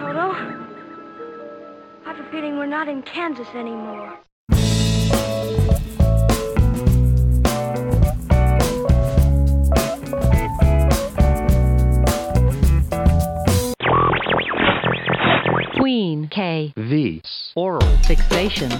Toto. I have a feeling we're not in Kansas anymore. Queen K. V. Aural fixation.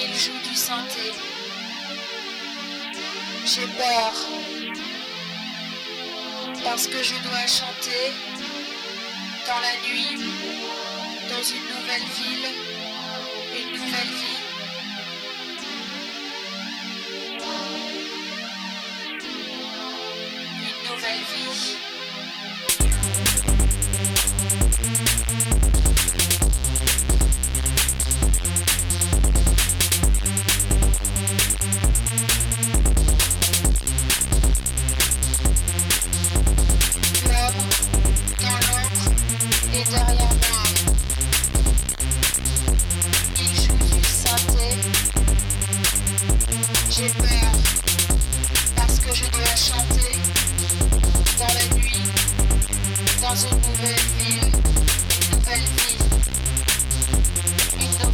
Il joue du synthé. J'ai peur. Parce que je dois chanter dans la nuit, dans une nouvelle ville, une nouvelle ville. Thank you.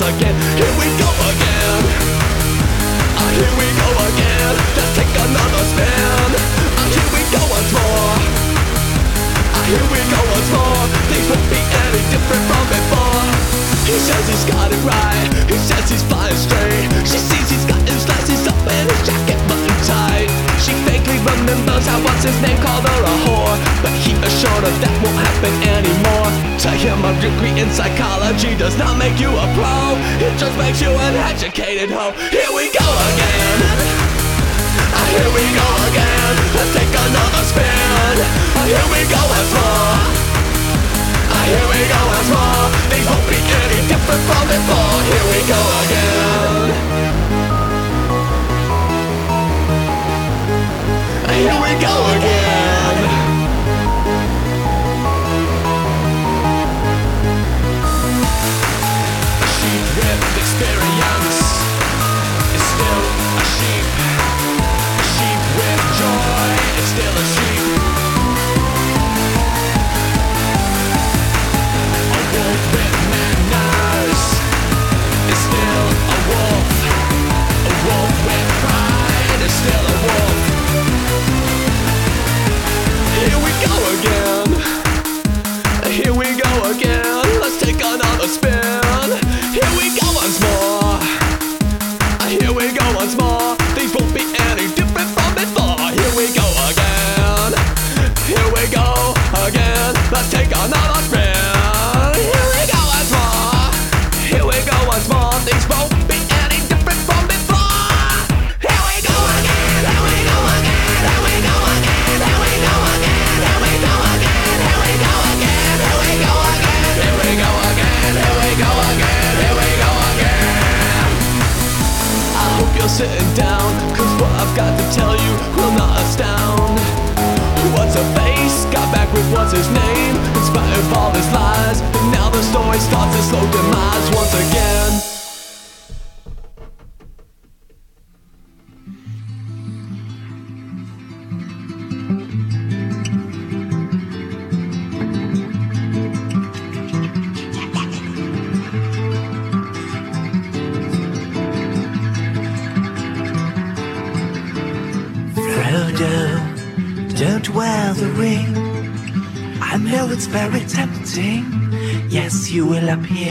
happens again. Here we go again. Ah, Here we go again. Let's take another spin. Ah, Here we go once more. Ah, Here we go once more. Things won't be any different from before. He says he's got it right. He says he's flying straight. She sees he's got his glasses up and his jacket buttoned tight. She vaguely remembers how what's his name called her a whore, but he assured her that won't happen anymore. To him, a degree in psychology does not make you a pro. It just makes you an educated hoe. Here we go again. Ah, here we go again. Let's take another spin. Ah, here we go as more. Here we go once more. Things won't be any different from before. Here we go again. Here we go again. Slow demise once again.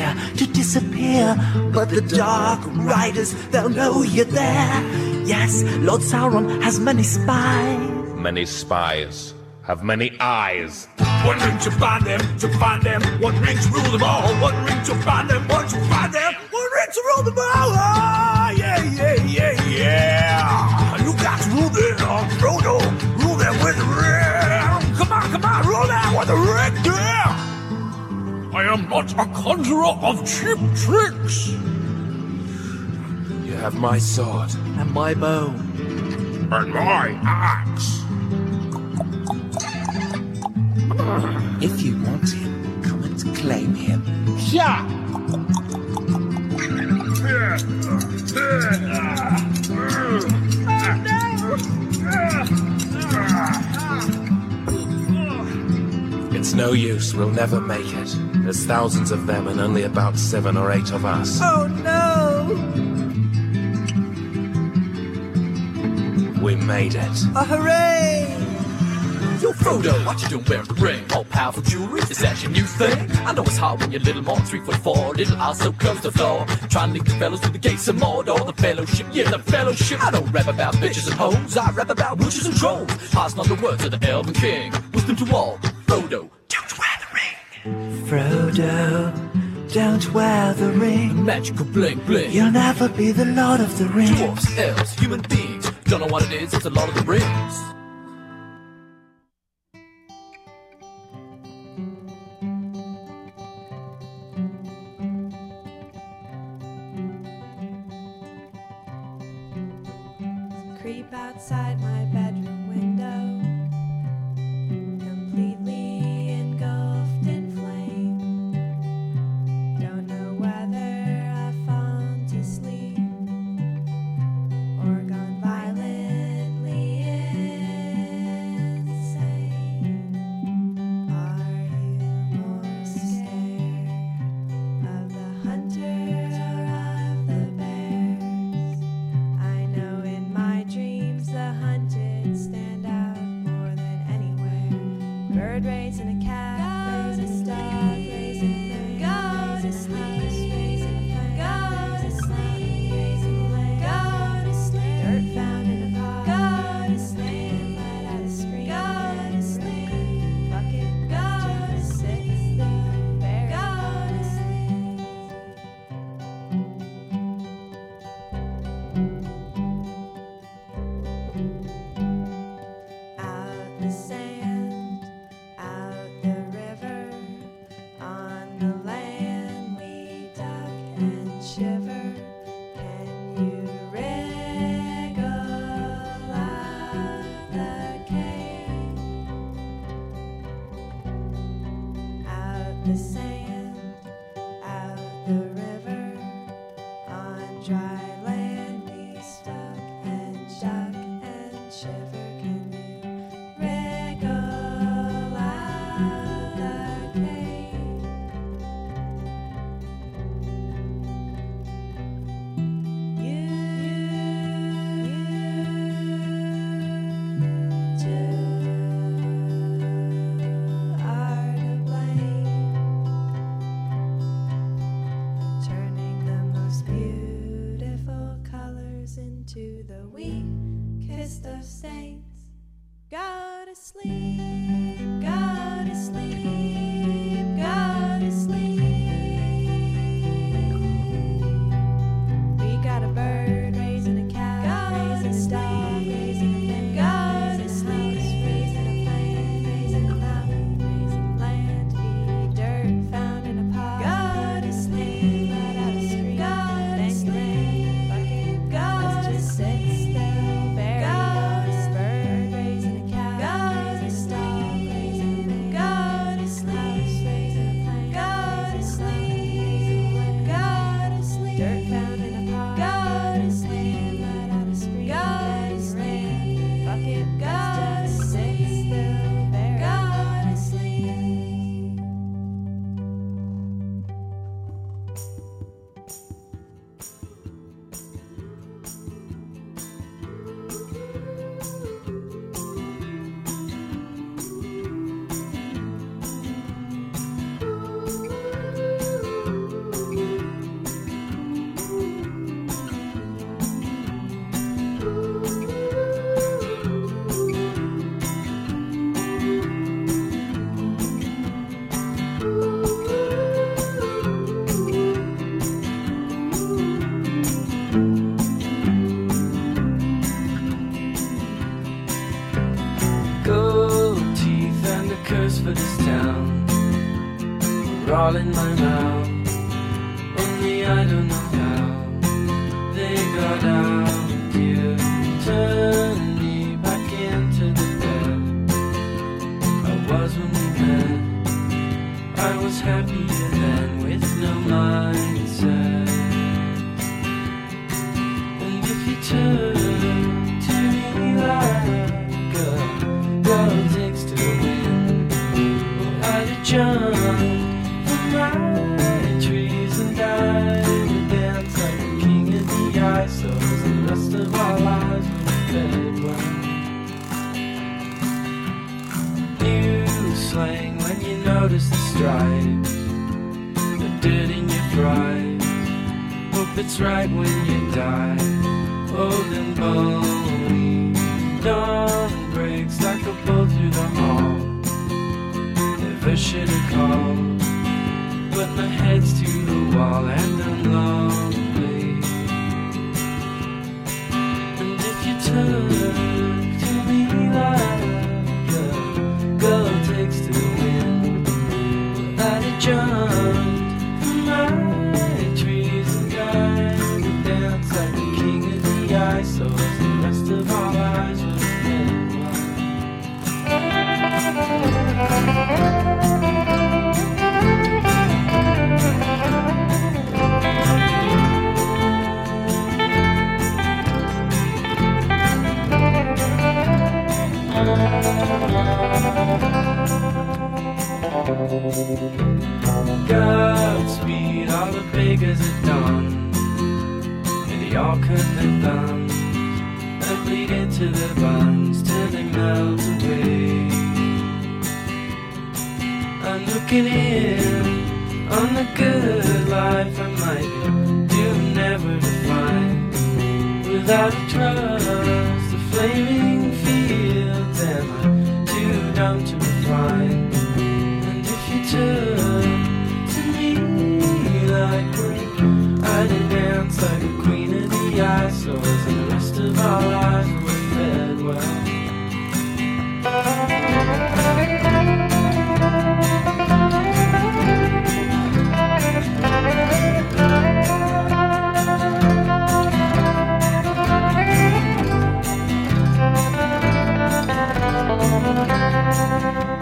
Will appear to disappear, but the Dark Riders, they'll know you're there. Yes, Lord Sauron has many spies. Many spies have many eyes. One ring to find them, to find them. One ring to rule them all. One ring to find them, one to find them. One ring to rule them all. Ah, yeah, yeah, yeah, yeah. You got to rule them, Frodo. Rule them with the ring. Come on, come on, rule them with the ring. Yeah. I am not a conjurer of cheap tricks. You have my sword. And my bow. And my axe. If you want him, come and claim him. Yeah. It's no use, we'll never make it. There's thousands of them and only about seven or eight of us. Oh no! We made it. A hooray! Yo, Frodo, what you doing wearing the ring? All powerful jewelry, is that your new thing? I know it's hard when you're little more three foot four. Little eyes so close to the floor. Trying to lead the fellows through the gates of Mordor. The fellowship, yeah, the fellowship. I don't rap about bitches and hoes. I rap about witches and trolls. Passing on the words of the Elven King. Wisdom to all. Frodo, Frodo, don't wear the ring. Magical bling bling. You'll never be the Lord of the Rings. Dwarfs, elves, human beings. Don't know what it is, it's a lot of the rings. All in my mouth. It's right when you die, old and bony. Dawn breaks like a bolt through the hall. Never should have called, but my head's to the wall and I'm lonely. And if you turn Godspeed, all the beggars at dawn. And they all cut their thumbs and bleed into their buns till they melt away. I'm looking in on the good life I might doomed never to find. Without a trust, the flaming I dumb to refine? And if you turn to me like when I did dance like a queen of the ice, so the rest of our lives were fed well. Catfish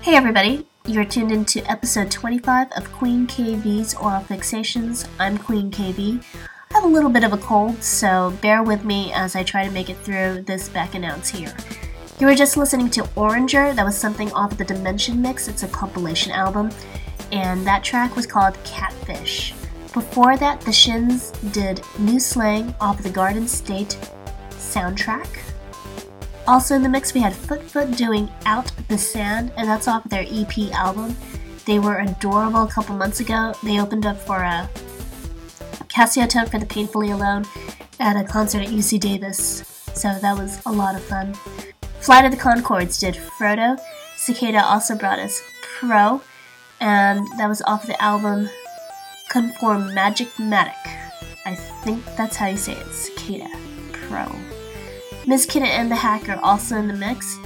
Hey everybody, you're tuned into episode 25 of Queen KV's Aural Fixations. I'm Queen KV. I have a little bit of a cold, so bear with me as I try to make it through this back announce here. You were just listening to Oranger, that was something off the Dimension Mix, it's a compilation album, and that track was called Catfish. Before that, the Shins did New Slang off the Garden State soundtrack. Also in the mix, we had Foot Foot doing Out the Sand, and that's off their EP album. They were adorable a couple months ago. They opened up for uh, a Casiotone for the Painfully Alone at a concert at UC Davis, so that was a lot of fun. Flight of the Conchords did Frodo. Cicada also brought us Pro, and that was off the album Conform Magic Matic. I think that's how you say it, Cicada Pro. Miss Kittin and the Hacker also in the mix,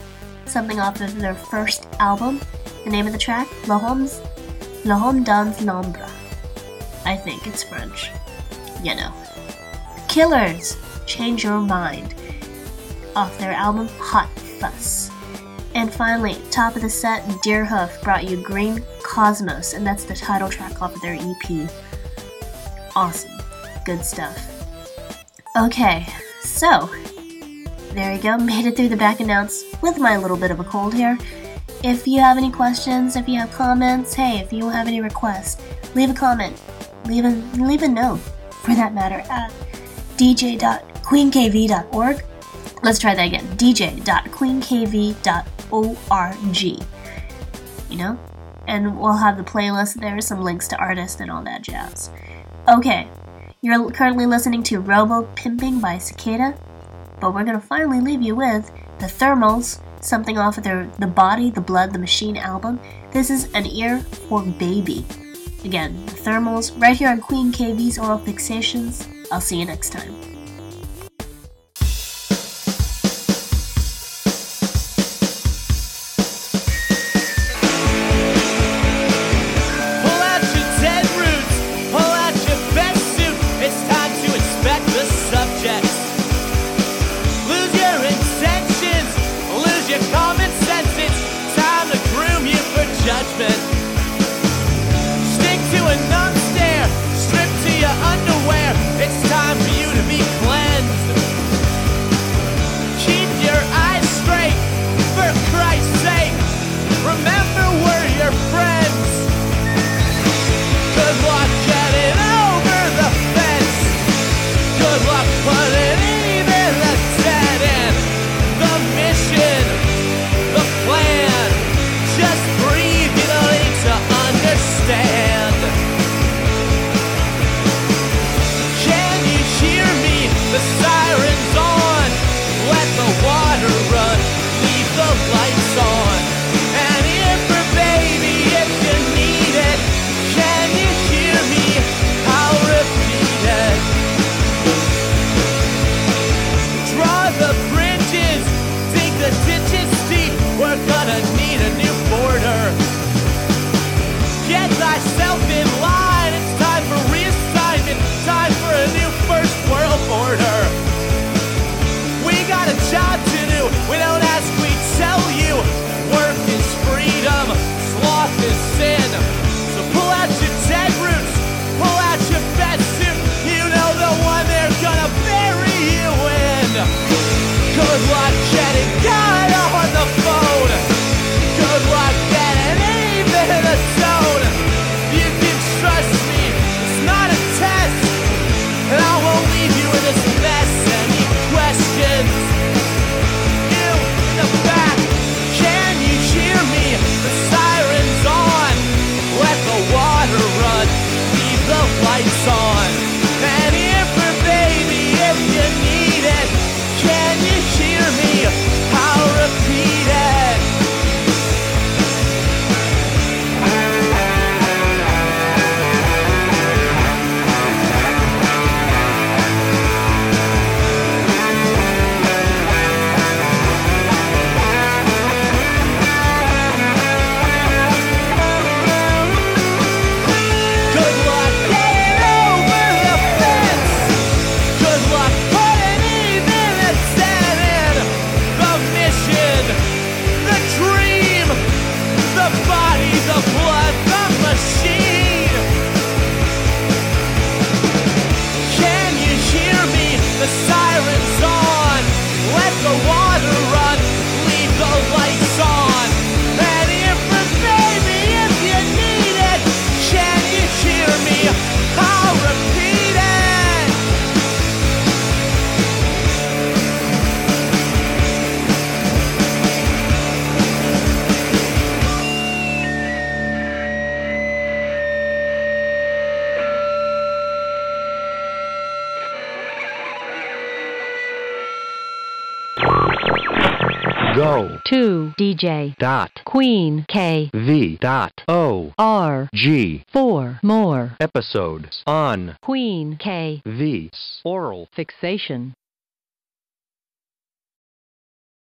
something off of their first album. The name of the track, Le Homme, Le Homme dans l'ombre. I think it's French. You know. Killers, Change Your Mind, off their album Hot Fuss. And finally, top of the set, Deerhoof brought you Green Cosmos, and that's the title track off of their EP. Awesome. Good stuff. Okay, so there you go, made it through the back announce with my little bit of a cold here. If you have any questions, if you have comments, hey, if you have any requests, leave a comment, leave a leave a note, for that matter, at dj.queenkv.org. Let's try that again. dj.queenkv.org. You know, and we'll have the playlist there, some links to artists and all that jazz. Okay, you're currently listening to Robo Pimping by Cicada but we're gonna finally leave you with the Thermals, something off of their The Body, the Blood, the Machine album. This is An Ear for Baby. Again, the Thermals, right here on Queen KV's Aural Fixations. I'll see you next time. Good luck DJ dot. Queen K. V. Dot. O. R. G. For more. Episodes on Queen K. V. Aural fixation.